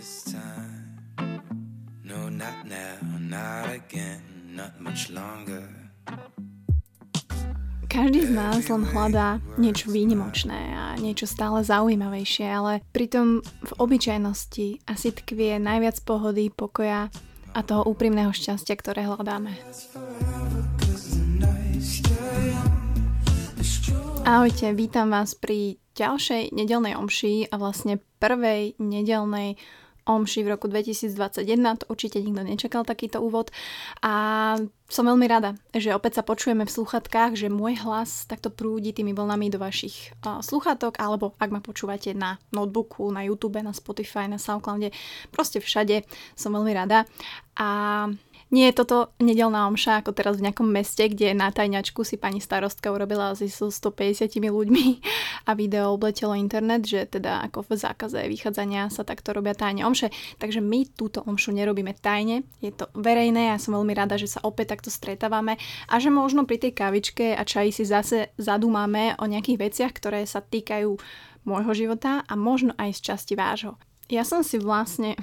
this time. No, not now, not again, not much longer. Každý z nás len hľadá niečo výnimočné a niečo stále zaujímavejšie, ale pritom v obyčajnosti asi tkvie najviac pohody, pokoja a toho úprimného šťastia, ktoré hľadáme. Ahojte, vítam vás pri ďalšej nedelnej omši a vlastne prvej nedelnej omši v roku 2021. To určite nikto nečakal takýto úvod. A som veľmi rada, že opäť sa počujeme v sluchatkách, že môj hlas takto prúdi tými vlnami do vašich uh, sluchatok, alebo ak ma počúvate na notebooku, na YouTube, na Spotify, na Soundcloude, proste všade. Som veľmi rada. A nie je toto nedelná omša ako teraz v nejakom meste, kde na tajňačku si pani starostka urobila asi so 150 ľuďmi a video obletelo internet, že teda ako v zákaze vychádzania sa takto robia tajne omše. Takže my túto omšu nerobíme tajne, je to verejné a som veľmi rada, že sa opäť takto stretávame a že možno pri tej kavičke a čaji si zase zadúmame o nejakých veciach, ktoré sa týkajú môjho života a možno aj z časti vášho. Ja som si vlastne,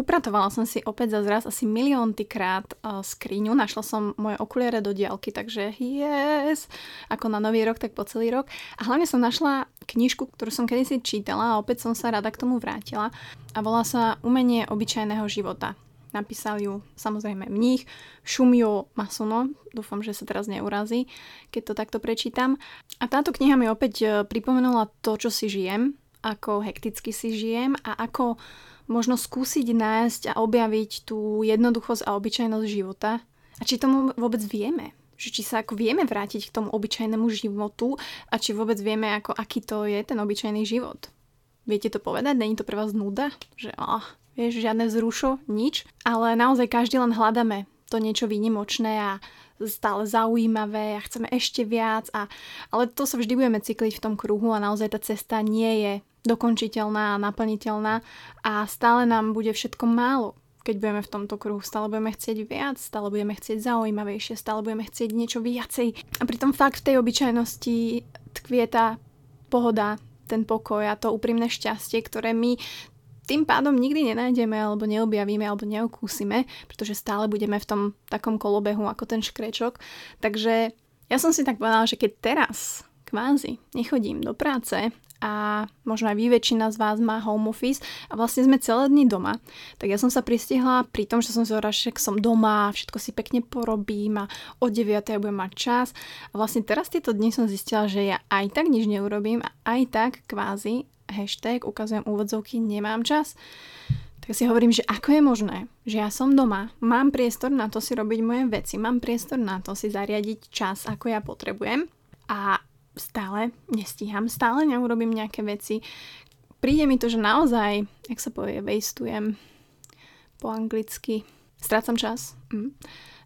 upratovala som si opäť za zraz asi miliónty krát uh, skriňu, našla som moje okuliare do diálky, takže yes, ako na nový rok, tak po celý rok. A hlavne som našla knižku, ktorú som kedysi čítala a opäť som sa rada k tomu vrátila a volá sa Umenie obyčajného života. Napísal ju samozrejme mních Shumio Masuno, dúfam, že sa teraz neurazí, keď to takto prečítam. A táto kniha mi opäť e, pripomenula to, čo si žijem, ako hekticky si žijem a ako možno skúsiť nájsť a objaviť tú jednoduchosť a obyčajnosť života. A či tomu vôbec vieme. Že či sa ako vieme vrátiť k tomu obyčajnému životu a či vôbec vieme, ako, aký to je ten obyčajný život. Viete to povedať? Není to pre vás nuda? Že oh, vieš, žiadne vzrušo, nič. Ale naozaj každý len hľadáme to niečo výnimočné a stále zaujímavé a chceme ešte viac. A, ale to sa vždy budeme cykliť v tom kruhu a naozaj tá cesta nie je dokončiteľná a naplniteľná a stále nám bude všetko málo, keď budeme v tomto kruhu. Stále budeme chcieť viac, stále budeme chcieť zaujímavejšie, stále budeme chcieť niečo viacej. A pritom fakt v tej obyčajnosti tkvie tá pohoda, ten pokoj a to úprimné šťastie, ktoré my tým pádom nikdy nenájdeme alebo neobjavíme alebo neokúsime, pretože stále budeme v tom takom kolobehu ako ten škrečok. Takže ja som si tak povedala, že keď teraz kvázi nechodím do práce a možno aj vy väčšina z vás má home office a vlastne sme celé dni doma. Tak ja som sa pristihla pri tom, že som si že som doma, všetko si pekne porobím a o 9. ja budem mať čas. A vlastne teraz tieto dni som zistila, že ja aj tak nič neurobím a aj tak kvázi hashtag, ukazujem úvodzovky, nemám čas. Tak si hovorím, že ako je možné, že ja som doma, mám priestor na to si robiť moje veci, mám priestor na to si zariadiť čas, ako ja potrebujem a stále nestíham, stále neurobím nejaké veci. Príde mi to, že naozaj, jak sa povie, wastujem po anglicky, strácam čas. Mm.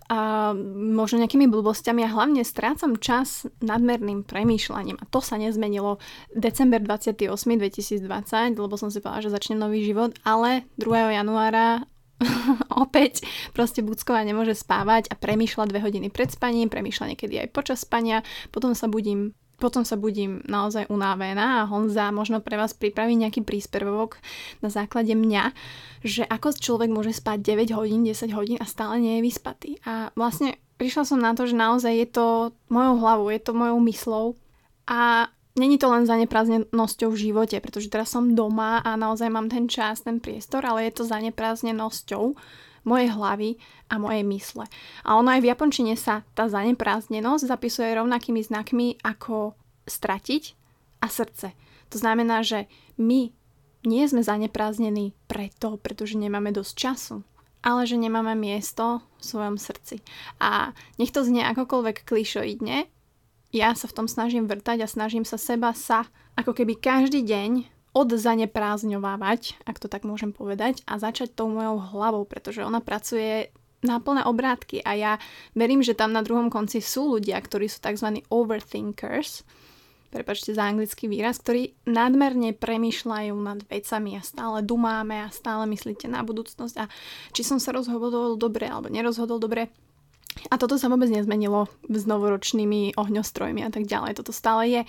A možno nejakými blbostiami a hlavne strácam čas nadmerným premýšľaním. A to sa nezmenilo december 28. 2020, lebo som si povedala, že začne nový život, ale 2. januára opäť proste Bucková nemôže spávať a premýšľa dve hodiny pred spaním, premýšľa niekedy aj počas spania, potom sa budím potom sa budím naozaj unávená a Honza možno pre vás pripraví nejaký príspevok na základe mňa, že ako človek môže spať 9 hodín, 10 hodín a stále nie je vyspatý. A vlastne prišla som na to, že naozaj je to mojou hlavou, je to mojou myslou a není to len zaneprázdnenosťou v živote, pretože teraz som doma a naozaj mám ten čas, ten priestor, ale je to zaneprázdnenosťou mojej hlavy a mojej mysle. A ono aj v japončine sa tá zaneprázdnenosť zapisuje rovnakými znakmi ako stratiť a srdce. To znamená, že my nie sme zaneprázdnení preto, pretože nemáme dosť času, ale že nemáme miesto v svojom srdci. A nech to znie akokoľvek klišoidne, ja sa v tom snažím vrtať a snažím sa seba sa ako keby každý deň odzaneprázdňovávať, ak to tak môžem povedať, a začať tou mojou hlavou, pretože ona pracuje na plné obrátky a ja verím, že tam na druhom konci sú ľudia, ktorí sú tzv. overthinkers, prepačte za anglický výraz, ktorí nadmerne premýšľajú nad vecami a stále dumáme a stále myslíte na budúcnosť a či som sa rozhodol dobre alebo nerozhodol dobre. A toto sa vôbec nezmenilo s novoročnými ohňostrojmi a tak ďalej. Toto stále je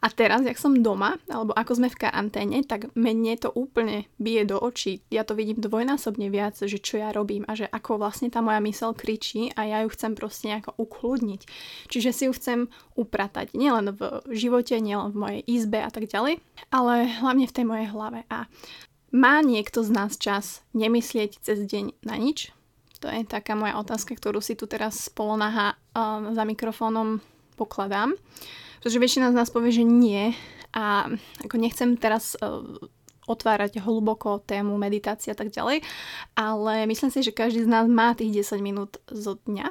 A teraz, jak som doma, alebo ako sme v karanténe, tak mne to úplne bije do očí. Ja to vidím dvojnásobne viac, že čo ja robím a že ako vlastne tá moja mysel kričí a ja ju chcem proste nejako ukludniť. Čiže si ju chcem upratať nielen v živote, nielen v mojej izbe a tak ďalej, ale hlavne v tej mojej hlave. A má niekto z nás čas nemyslieť cez deň na nič? To je taká moja otázka, ktorú si tu teraz polonaha uh, za mikrofónom pokladám. Pretože väčšina z nás povie, že nie. A ako nechcem teraz uh, otvárať hlboko tému meditácie a tak ďalej, ale myslím si, že každý z nás má tých 10 minút zo dňa,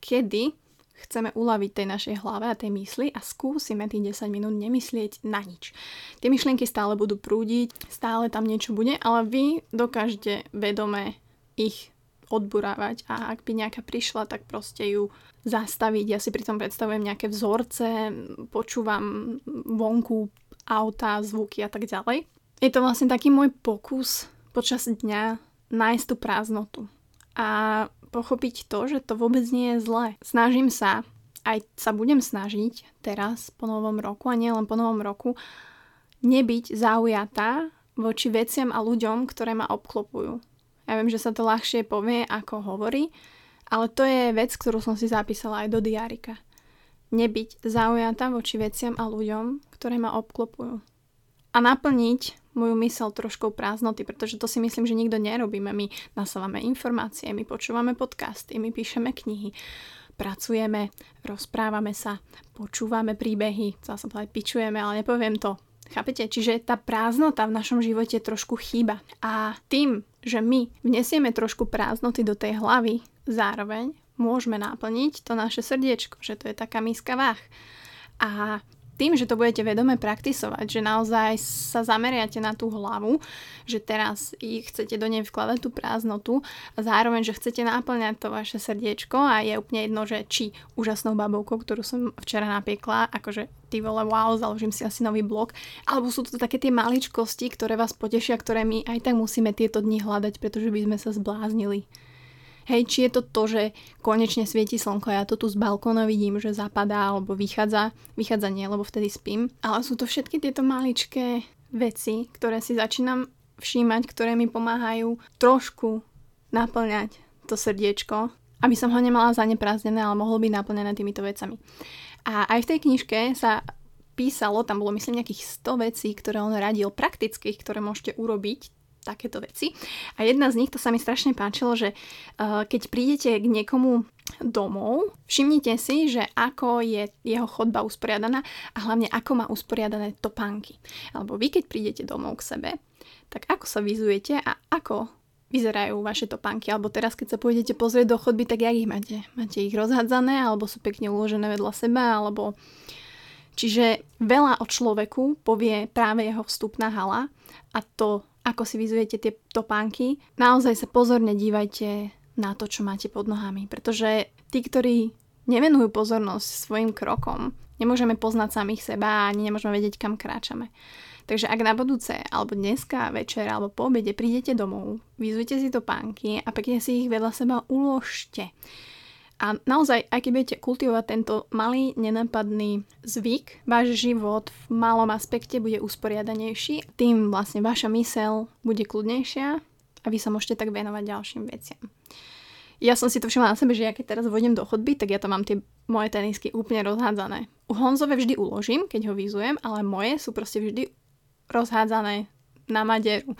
kedy chceme uľaviť tej našej hlave a tej mysli a skúsime tých 10 minút nemyslieť na nič. Tie myšlienky stále budú prúdiť, stále tam niečo bude, ale vy dokážete vedome ich odburávať a ak by nejaká prišla, tak proste ju zastaviť. Ja si pri tom predstavujem nejaké vzorce, počúvam vonku auta, zvuky a tak ďalej. Je to vlastne taký môj pokus počas dňa nájsť tú prázdnotu a pochopiť to, že to vôbec nie je zlé. Snažím sa, aj sa budem snažiť teraz po novom roku a nielen po novom roku, nebyť zaujatá voči veciam a ľuďom, ktoré ma obklopujú. Ja viem, že sa to ľahšie povie, ako hovorí, ale to je vec, ktorú som si zapísala aj do diárika. Nebyť zaujatá voči veciam a ľuďom, ktoré ma obklopujú. A naplniť moju mysel trošku prázdnoty, pretože to si myslím, že nikto nerobíme. My nasávame informácie, my počúvame podcasty, my píšeme knihy, pracujeme, rozprávame sa, počúvame príbehy, chcela som povedať, pičujeme, ale nepoviem to Chápete? Čiže tá prázdnota v našom živote trošku chýba. A tým, že my vnesieme trošku prázdnoty do tej hlavy, zároveň môžeme naplniť to naše srdiečko, že to je taká miska váh. A tým, že to budete vedome praktisovať, že naozaj sa zameriate na tú hlavu, že teraz ich chcete do nej vkladať tú prázdnotu a zároveň, že chcete náplňať to vaše srdiečko a je úplne jedno, že či úžasnou babovkou, ktorú som včera napiekla, akože ty vole, wow, založím si asi nový blog, alebo sú to také tie maličkosti, ktoré vás potešia, ktoré my aj tak musíme tieto dni hľadať, pretože by sme sa zbláznili. Hej, či je to to, že konečne svieti slnko, ja to tu z balkóna vidím, že zapadá alebo vychádza, vychádza nie, lebo vtedy spím, ale sú to všetky tieto maličké veci, ktoré si začínam všímať, ktoré mi pomáhajú trošku naplňať to srdiečko, aby som ho nemala zaneprázdnené, ale mohol byť naplnené týmito vecami. A aj v tej knižke sa písalo, tam bolo myslím nejakých 100 vecí, ktoré on radil praktických, ktoré môžete urobiť takéto veci. A jedna z nich, to sa mi strašne páčilo, že uh, keď prídete k niekomu domov, všimnite si, že ako je jeho chodba usporiadaná a hlavne ako má usporiadané topánky. Alebo vy, keď prídete domov k sebe, tak ako sa vyzujete a ako vyzerajú vaše topánky. Alebo teraz, keď sa pôjdete pozrieť do chodby, tak jak ich máte? Máte ich rozhádzané, alebo sú pekne uložené vedľa seba, alebo... Čiže veľa o človeku povie práve jeho vstupná hala a to ako si vyzujete tie topánky, naozaj sa pozorne dívajte na to, čo máte pod nohami. Pretože tí, ktorí nevenujú pozornosť svojim krokom, nemôžeme poznať samých seba a ani nemôžeme vedieť, kam kráčame. Takže ak na budúce, alebo dneska, večer, alebo po obede prídete domov, vyzujte si topánky a pekne si ich vedľa seba uložte. A naozaj, aj keď budete kultivovať tento malý, nenapadný zvyk, váš život v malom aspekte bude usporiadanejší, tým vlastne vaša mysel bude kľudnejšia a vy sa môžete tak venovať ďalším veciam. Ja som si to všimla na sebe, že ja keď teraz vodím do chodby, tak ja tam mám tie moje tenisky úplne rozhádzané. U Honzove vždy uložím, keď ho vyzujem, ale moje sú proste vždy rozhádzané na maderu.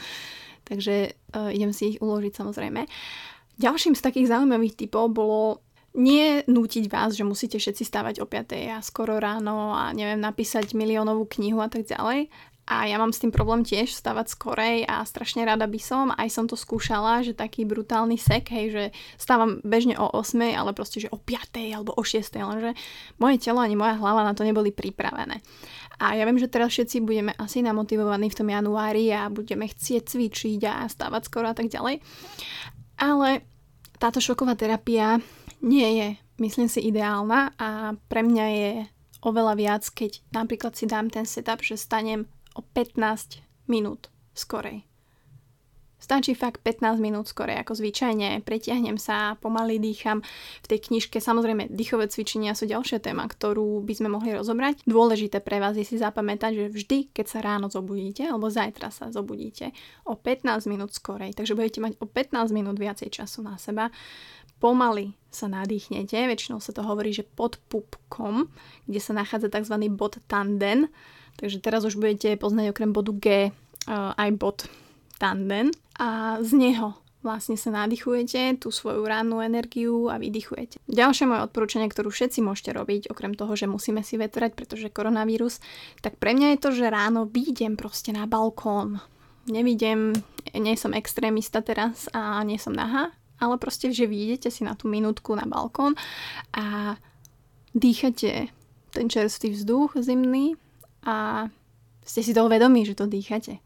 Takže uh, idem si ich uložiť samozrejme. Ďalším z takých zaujímavých typov bolo nie nútiť vás, že musíte všetci stávať o 5 a skoro ráno a neviem, napísať miliónovú knihu a tak ďalej. A ja mám s tým problém tiež stávať skorej a strašne rada by som, aj som to skúšala, že taký brutálny sek, hej, že stávam bežne o 8, ale proste, že o 5 alebo o 6, lenže moje telo ani moja hlava na to neboli pripravené. A ja viem, že teraz všetci budeme asi namotivovaní v tom januári a budeme chcieť cvičiť a stávať skoro a tak ďalej. Ale táto šoková terapia nie je, myslím si, ideálna a pre mňa je oveľa viac, keď napríklad si dám ten setup, že stanem o 15 minút skorej. Stačí fakt 15 minút skore ako zvyčajne, pretiahnem sa, pomaly dýcham. V tej knižke samozrejme dýchové cvičenia sú ďalšia téma, ktorú by sme mohli rozobrať. Dôležité pre vás je si zapamätať, že vždy, keď sa ráno zobudíte, alebo zajtra sa zobudíte, o 15 minút skorej, takže budete mať o 15 minút viacej času na seba. Pomaly sa nadýchnete, väčšinou sa to hovorí, že pod pupkom, kde sa nachádza tzv. bod tanden, takže teraz už budete poznať okrem bodu G uh, aj bod tanden a z neho vlastne sa nadýchujete tú svoju rannú energiu a vydychujete. Ďalšie moje odporúčanie, ktorú všetci môžete robiť, okrem toho, že musíme si vetrať, pretože koronavírus, tak pre mňa je to, že ráno výjdem proste na balkón. Nevidím, nie som extrémista teraz a nie som nahá, ale proste, že vyjdete si na tú minútku na balkón a dýchate ten čerstvý vzduch zimný a ste si toho vedomí, že to dýchate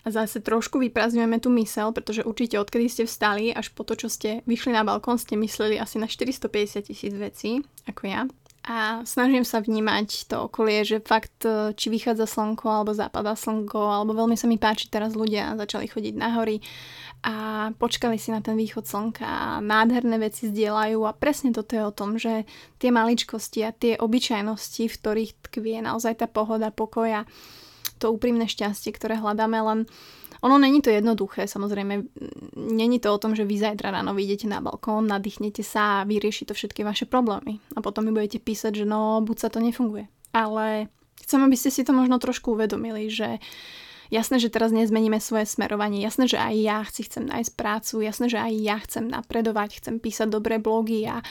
a zase trošku vyprázdňujeme tú mysel, pretože určite odkedy ste vstali až po to, čo ste vyšli na balkón, ste mysleli asi na 450 tisíc vecí, ako ja. A snažím sa vnímať to okolie, že fakt, e, či vychádza slnko, alebo západa slnko, alebo veľmi sa mi páči teraz ľudia začali chodiť na hory a počkali si na ten východ slnka a nádherné veci zdieľajú a presne toto je o tom, že tie maličkosti a tie obyčajnosti, v ktorých tkvie naozaj tá pohoda, pokoja, to úprimné šťastie, ktoré hľadáme, len ono není to jednoduché, samozrejme, není to o tom, že vy zajtra ráno vyjdete na balkón, nadýchnete sa a vyrieši to všetky vaše problémy. A potom mi budete písať, že no, buď sa to nefunguje. Ale chcem, aby ste si to možno trošku uvedomili, že jasné, že teraz nezmeníme svoje smerovanie, jasné, že aj ja si chcem nájsť prácu, jasné, že aj ja chcem napredovať, chcem písať dobré blogy a e,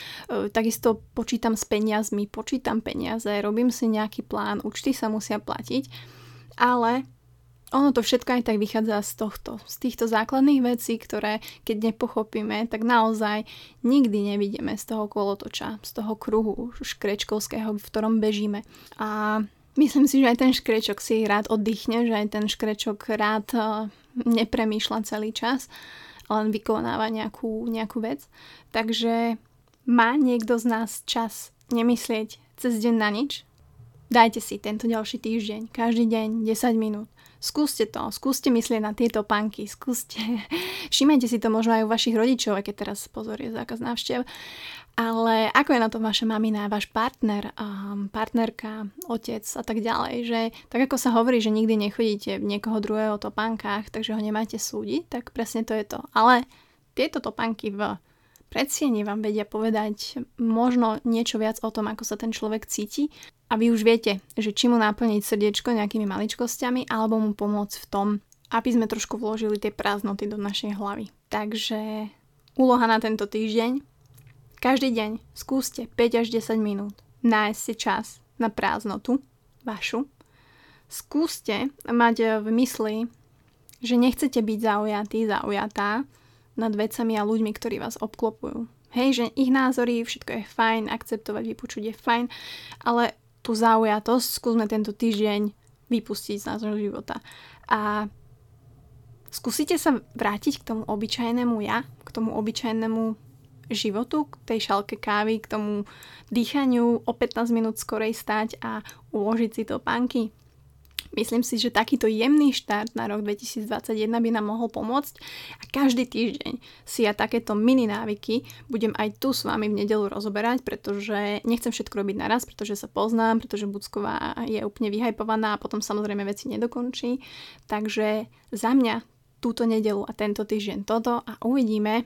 takisto počítam s peniazmi, počítam peniaze, robím si nejaký plán, účty sa musia platiť ale ono to všetko aj tak vychádza z tohto, z týchto základných vecí, ktoré keď nepochopíme, tak naozaj nikdy nevidíme z toho kolotoča, z toho kruhu škrečkovského, v ktorom bežíme. A myslím si, že aj ten škrečok si rád oddychne, že aj ten škrečok rád eh, nepremýšľa celý čas, len vykonáva nejakú, nejakú vec. Takže má niekto z nás čas nemyslieť cez deň na nič, Dajte si tento ďalší týždeň, každý deň 10 minút. Skúste to, skúste myslieť na tieto panky, skúste. Všimajte si to možno aj u vašich rodičov, aj keď teraz pozor je zákaz návštev. Ale ako je na to vaša mamina, váš partner, um, partnerka, otec a tak ďalej, že tak ako sa hovorí, že nikdy nechodíte v niekoho druhého topánkach, takže ho nemáte súdiť, tak presne to je to. Ale tieto topánky v predsieni vám vedia povedať možno niečo viac o tom, ako sa ten človek cíti a vy už viete, že či mu naplniť srdiečko nejakými maličkosťami alebo mu pomôcť v tom, aby sme trošku vložili tie prázdnoty do našej hlavy. Takže úloha na tento týždeň. Každý deň skúste 5 až 10 minút nájsť si čas na prázdnotu vašu. Skúste mať v mysli, že nechcete byť zaujatý, zaujatá nad vecami a ľuďmi, ktorí vás obklopujú. Hej, že ich názory, všetko je fajn, akceptovať, vypočuť je fajn, ale tú zaujatosť skúsme tento týždeň vypustiť z nášho života. A skúsite sa vrátiť k tomu obyčajnému ja, k tomu obyčajnému životu, k tej šalke kávy, k tomu dýchaniu o 15 minút skorej stať a uložiť si to pánky. Myslím si, že takýto jemný štart na rok 2021 by nám mohol pomôcť a každý týždeň si ja takéto mini návyky budem aj tu s vami v nedelu rozoberať, pretože nechcem všetko robiť naraz, pretože sa poznám, pretože Bucková je úplne vyhajpovaná a potom samozrejme veci nedokončí. Takže za mňa túto nedelu a tento týždeň toto a uvidíme,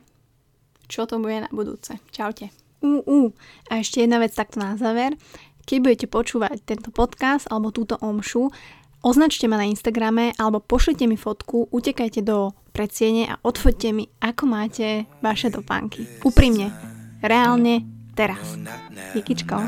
čo to bude na budúce. Čaute. Uh, uh. A ešte jedna vec takto na záver. Keď budete počúvať tento podcast alebo túto omšu, Označte ma na Instagrame alebo pošlite mi fotku, utekajte do predsiene a odfoďte mi, ako máte vaše topánky. Úprimne, reálne, teraz. Jekičko.